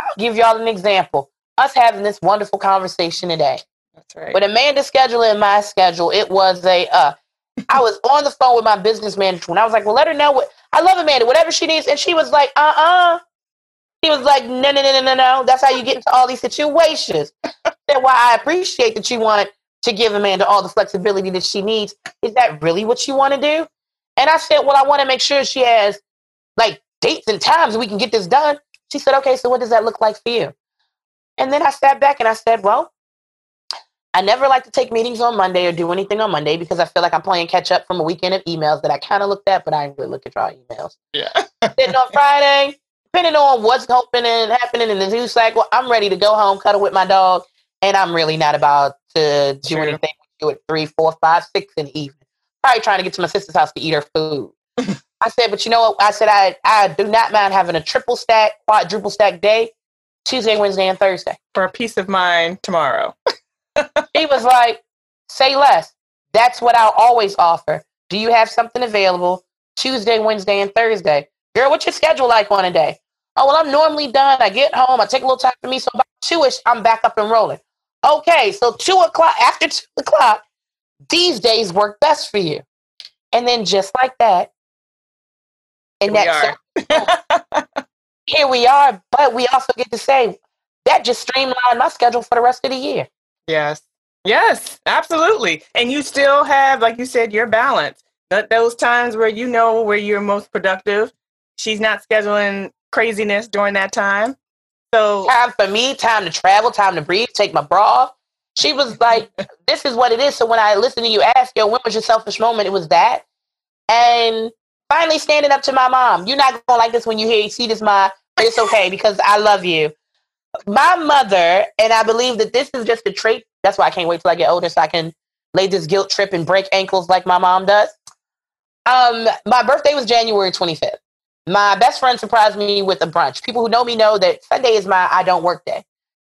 I'll give y'all an example. Us having this wonderful conversation today. That's right. With Amanda's schedule and my schedule, it was a uh I was on the phone with my business manager and I was like, well, let her know what I love Amanda, whatever she needs. And she was like, uh-uh. He was like, no, no, no, no, no, no. That's how you get into all these situations. That's why I appreciate that you want to give Amanda all the flexibility that she needs. Is that really what you want to do? And I said, well, I want to make sure she has like dates and times we can get this done. She said, okay, so what does that look like for you? And then I sat back and I said, well, I never like to take meetings on Monday or do anything on Monday because I feel like I'm playing catch up from a weekend of emails that I kind of looked at, but I didn't really look at your emails. Yeah. then on Friday, depending on what's happening and happening in the news cycle, I'm ready to go home, cuddle with my dog, and I'm really not about to do True. anything with you at three, four, five, six in the evening. Probably trying to get to my sister's house to eat her food. I said, but you know what? I said I I do not mind having a triple stack, quadruple stack day, Tuesday, Wednesday, and Thursday. For a peace of mind tomorrow. he was like, say less. That's what I'll always offer. Do you have something available Tuesday, Wednesday, and Thursday? Girl, what's your schedule like on a day? Oh, well, I'm normally done. I get home, I take a little time for me. So about two ish, I'm back up and rolling. Okay, so two o'clock, after two o'clock, these days work best for you. And then just like that, and here that here we are, but we also get to say that just streamlined my schedule for the rest of the year. Yes. Yes, absolutely. And you still have, like you said, your balance. Those times where you know where you're most productive. She's not scheduling craziness during that time. So time for me, time to travel, time to breathe, take my bra off. She was like, "This is what it is." So when I listened to you ask, "Yo, when was your selfish moment?" It was that, and finally standing up to my mom. You're not gonna like this when you hear, you see this, my. It's okay because I love you. My mother, and I believe that this is just a trait. That's why I can't wait till I get older so I can lay this guilt trip and break ankles like my mom does. Um, my birthday was January 25th. My best friend surprised me with a brunch. People who know me know that Sunday is my I don't work day.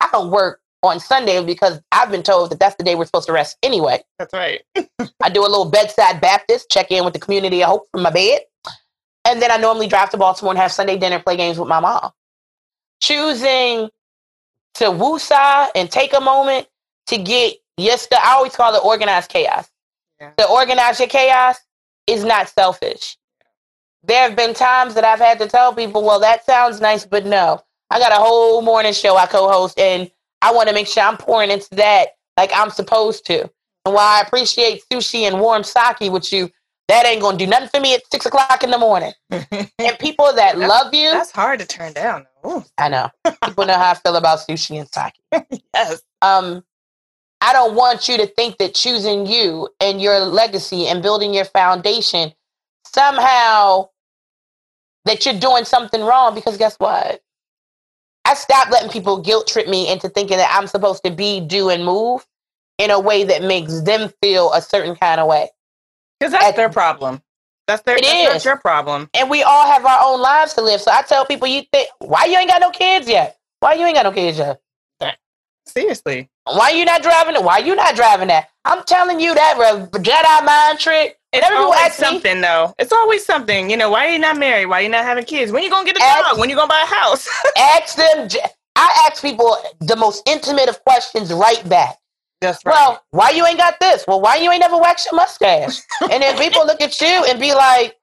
I don't work on Sunday because I've been told that that's the day we're supposed to rest anyway. That's right. I do a little bedside Baptist, check in with the community I hope from my bed. And then I normally drive to Baltimore and have Sunday dinner, play games with my mom. choosing to woosah and take a moment to get yes, the, I always call it organized chaos. Yeah. The organize your chaos is not selfish. There have been times that I've had to tell people, well, that sounds nice, but no. I got a whole morning show I co host, and I want to make sure I'm pouring into that like I'm supposed to. And while I appreciate sushi and warm sake with you, that ain't going to do nothing for me at six o'clock in the morning. and people that love you, That's hard to turn down. Ooh, I know. People know how I feel about sushi and sake. yes. um, I don't want you to think that choosing you and your legacy and building your foundation somehow that you're doing something wrong because guess what? I stopped letting people guilt trip me into thinking that I'm supposed to be, do, and move in a way that makes them feel a certain kind of way. Because that's At- their problem. That's their It that's is. your problem. And we all have our own lives to live. So I tell people, you think, why you ain't got no kids yet? Why you ain't got no kids yet? Seriously. Why you not driving it? Why you not driving that? I'm telling you that Jedi mind trick. It's always ask me, something though. It's always something. You know, why are you not married? Why are you not having kids? When you gonna get a Ask- dog? When you gonna buy a house? ask them. I ask people the most intimate of questions right back. That's Well, why you ain't got this? Well, why you ain't never waxed your mustache? and then people look at you and be like,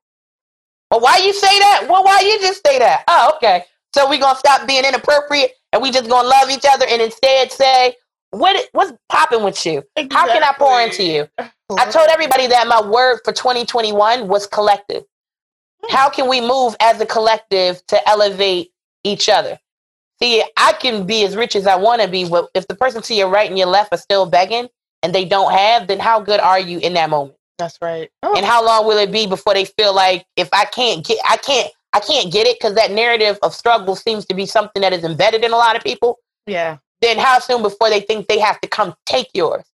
"Well, why you say that? Well, why you just say that? Oh, okay. So we gonna stop being inappropriate and we just gonna love each other and instead say, what what's popping with you? How can I pour into you? I told everybody that my word for 2021 was collective. Hmm. How can we move as a collective to elevate each other? See, I can be as rich as I want to be, but if the person to your right and your left are still begging and they don't have, then how good are you in that moment? That's right. Oh. And how long will it be before they feel like if I can't get, I can't, I can't get it because that narrative of struggle seems to be something that is embedded in a lot of people. yeah. Then how soon before they think they have to come take yours?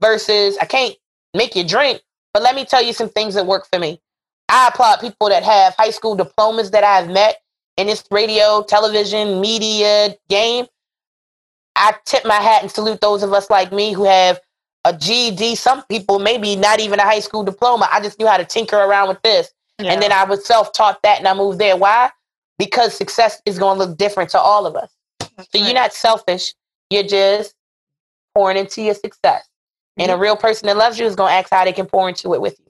Versus, I can't make you drink, but let me tell you some things that work for me. I applaud people that have high school diplomas that I've met in this radio, television, media game. I tip my hat and salute those of us like me who have a GED. Some people, maybe not even a high school diploma. I just knew how to tinker around with this. And then I was self taught that and I moved there. Why? Because success is going to look different to all of us. So you're not selfish. You're just pouring into your success. And a real person that loves you is going to ask how they can pour into it with you.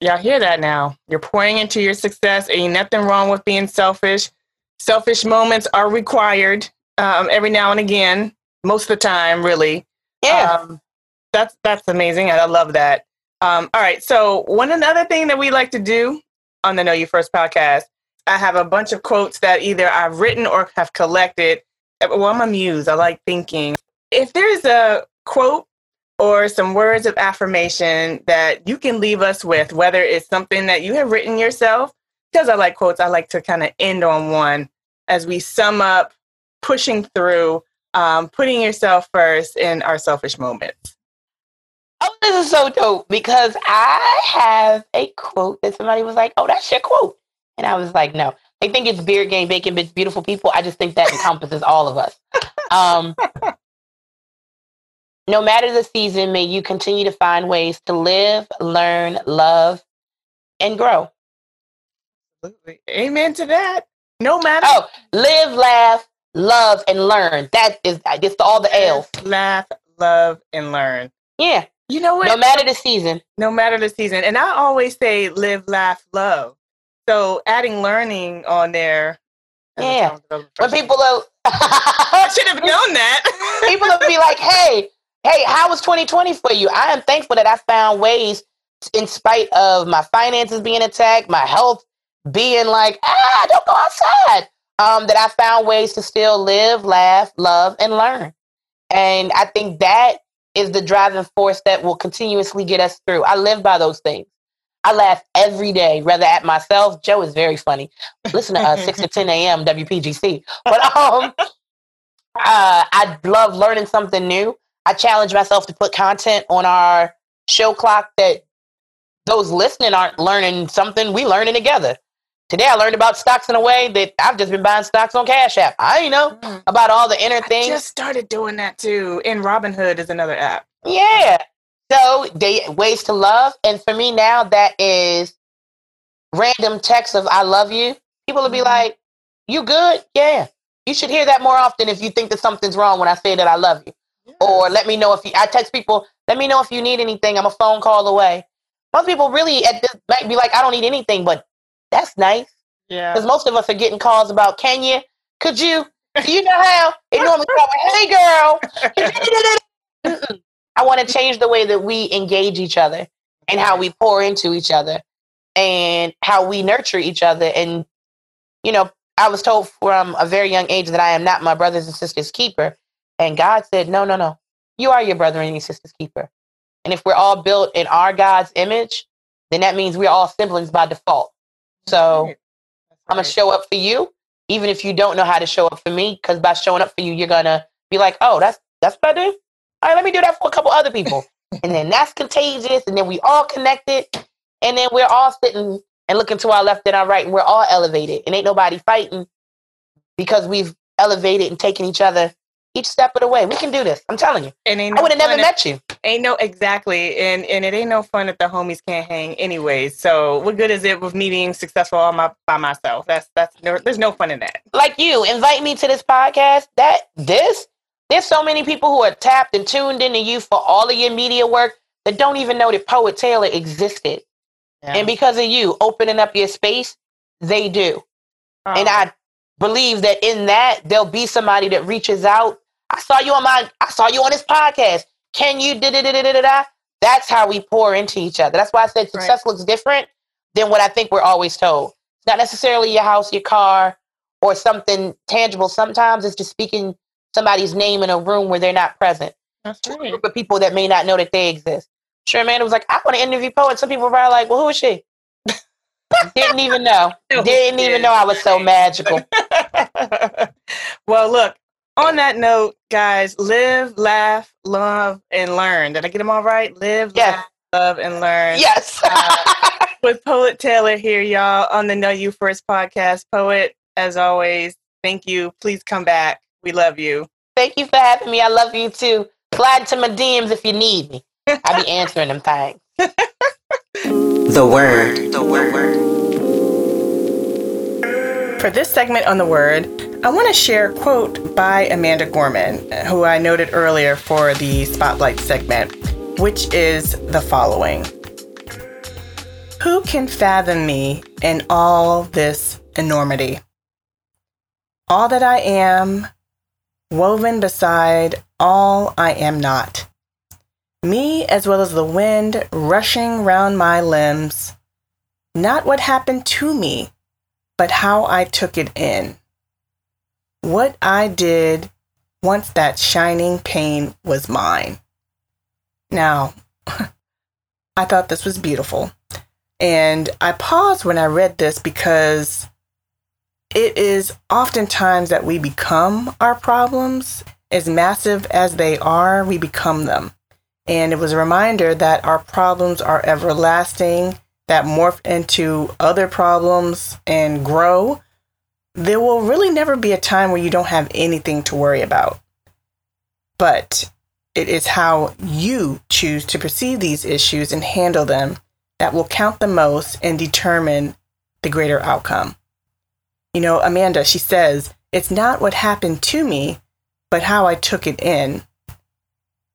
Y'all hear that now? You're pouring into your success. Ain't nothing wrong with being selfish. Selfish moments are required um, every now and again. Most of the time, really. Yeah. Um, that's that's amazing. and I love that. Um, all right. So one another thing that we like to do on the Know You First podcast, I have a bunch of quotes that either I've written or have collected. Well, I'm a muse. I like thinking. If there's a quote or some words of affirmation that you can leave us with, whether it's something that you have written yourself, because I like quotes, I like to kind of end on one as we sum up pushing through, um, putting yourself first in our selfish moments. Oh, this is so dope because I have a quote that somebody was like, "Oh, that's your quote," and I was like, "No." They think it's beard game, bacon, bitch, beautiful people. I just think that encompasses all of us. Um, no matter the season, may you continue to find ways to live, learn, love, and grow. Absolutely. Amen to that. No matter. Oh, live, laugh, love, and learn. That is, it's all the L's. Laugh, love, and learn. Yeah. You know what? No matter the season. no matter the season. And I always say live, laugh, love. So adding learning on there. Yeah. When people are, I should have known that. people will be like, hey, hey, how was 2020 for you? I am thankful that I found ways, in spite of my finances being attacked, my health being like, ah, don't go outside, um, that I found ways to still live, laugh, love, and learn. And I think that is the driving force that will continuously get us through. I live by those things. I laugh every day, rather at myself. Joe is very funny. Listen to uh, 6 to 10 a.m. WPGC. But um, uh, I love learning something new. I challenge myself to put content on our show clock that those listening aren't learning something. We learning together. Today I learned about stocks in a way that I've just been buying stocks on Cash App. I ain't know Mm. about all the inner I things. just started doing that too. And Robinhood is another app. Yeah. So they ways to love, and for me now that is random texts of "I love you." People will be Mhm. like, "You good? Yeah." You should hear that more often if you think that something's wrong when I say that I love you. Yes. Or let me know if you, I text people, let me know if you need anything. I'm a phone call away. Most people really at this might be like, I don't need anything, but that's nice. Yeah. Because most of us are getting calls about, can you, could you, do you know how? It normally hey girl. I want to change the way that we engage each other and how we pour into each other and how we nurture each other. And, you know, I was told from a very young age that I am not my brothers and sisters' keeper. And God said, no, no, no. You are your brother and your sister's keeper. And if we're all built in our God's image, then that means we're all siblings by default. So right. I'm going to show up for you, even if you don't know how to show up for me, because by showing up for you, you're going to be like, oh, that's, that's what I do. All right, let me do that for a couple other people. and then that's contagious. And then we all connected. And then we're all sitting and looking to our left and our right, and we're all elevated, and ain't nobody fighting because we've elevated and taken each other each step of the way. We can do this. I'm telling you. And ain't no I would have never met you. Ain't no exactly, and and it ain't no fun if the homies can't hang anyways. So what good is it with me being successful all my by myself? That's that's there's no fun in that. Like you, invite me to this podcast. That this there's so many people who are tapped and tuned into you for all of your media work that don't even know that Poet Taylor existed. Yeah. And because of you opening up your space, they do. Oh. And I believe that in that there'll be somebody that reaches out. I saw you on my I saw you on this podcast. Can you da da da da da da? That's how we pour into each other. That's why I said success right. looks different than what I think we're always told. It's not necessarily your house, your car, or something tangible. Sometimes it's just speaking somebody's name in a room where they're not present. That's right. A group of people that may not know that they exist. Sure, Amanda was like, I want to interview poets. Some people were like, well, who is she? Didn't even know. Didn't even know I was so magical. well, look, on that note, guys, live, laugh, love, and learn. Did I get them all right? Live, yes. laugh, love, and learn. Yes. uh, with Poet Taylor here, y'all, on the Know You First podcast. Poet, as always, thank you. Please come back. We love you. Thank you for having me. I love you too. Slide to my DMs if you need me. I'll be answering them things. the word. The word. For this segment on the word, I want to share a quote by Amanda Gorman, who I noted earlier for the Spotlight segment, which is the following Who can fathom me in all this enormity? All that I am, woven beside all I am not me as well as the wind rushing round my limbs, not what happened to me, but how I took it in. What I did once that shining pain was mine. Now, I thought this was beautiful. And I paused when I read this because it is oftentimes that we become our problems. As massive as they are, we become them. And it was a reminder that our problems are everlasting, that morph into other problems and grow. There will really never be a time where you don't have anything to worry about. But it is how you choose to perceive these issues and handle them that will count the most and determine the greater outcome. You know, Amanda, she says, it's not what happened to me, but how I took it in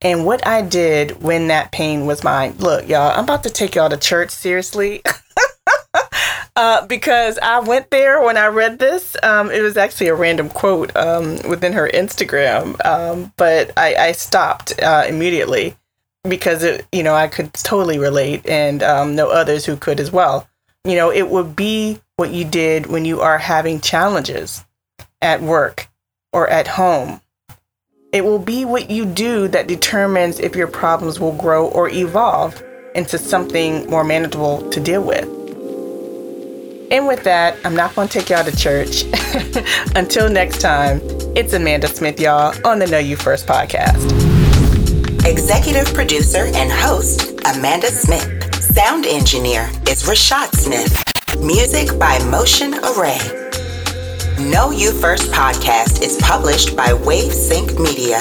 and what I did when that pain was mine. Look, y'all, I'm about to take y'all to church seriously. uh, because I went there when I read this. Um, it was actually a random quote um, within her Instagram, um, but I, I stopped uh, immediately because it, you know, I could totally relate and um, know others who could as well. You know, it would be what you did when you are having challenges at work or at home it will be what you do that determines if your problems will grow or evolve into something more manageable to deal with. And with that, I'm not going to take y'all to church. Until next time, it's Amanda Smith, y'all, on the Know You First podcast. Executive producer and host, Amanda Smith. Sound engineer is Rashad Smith. Music by Motion Array. Know You First podcast is published by WaveSync Media.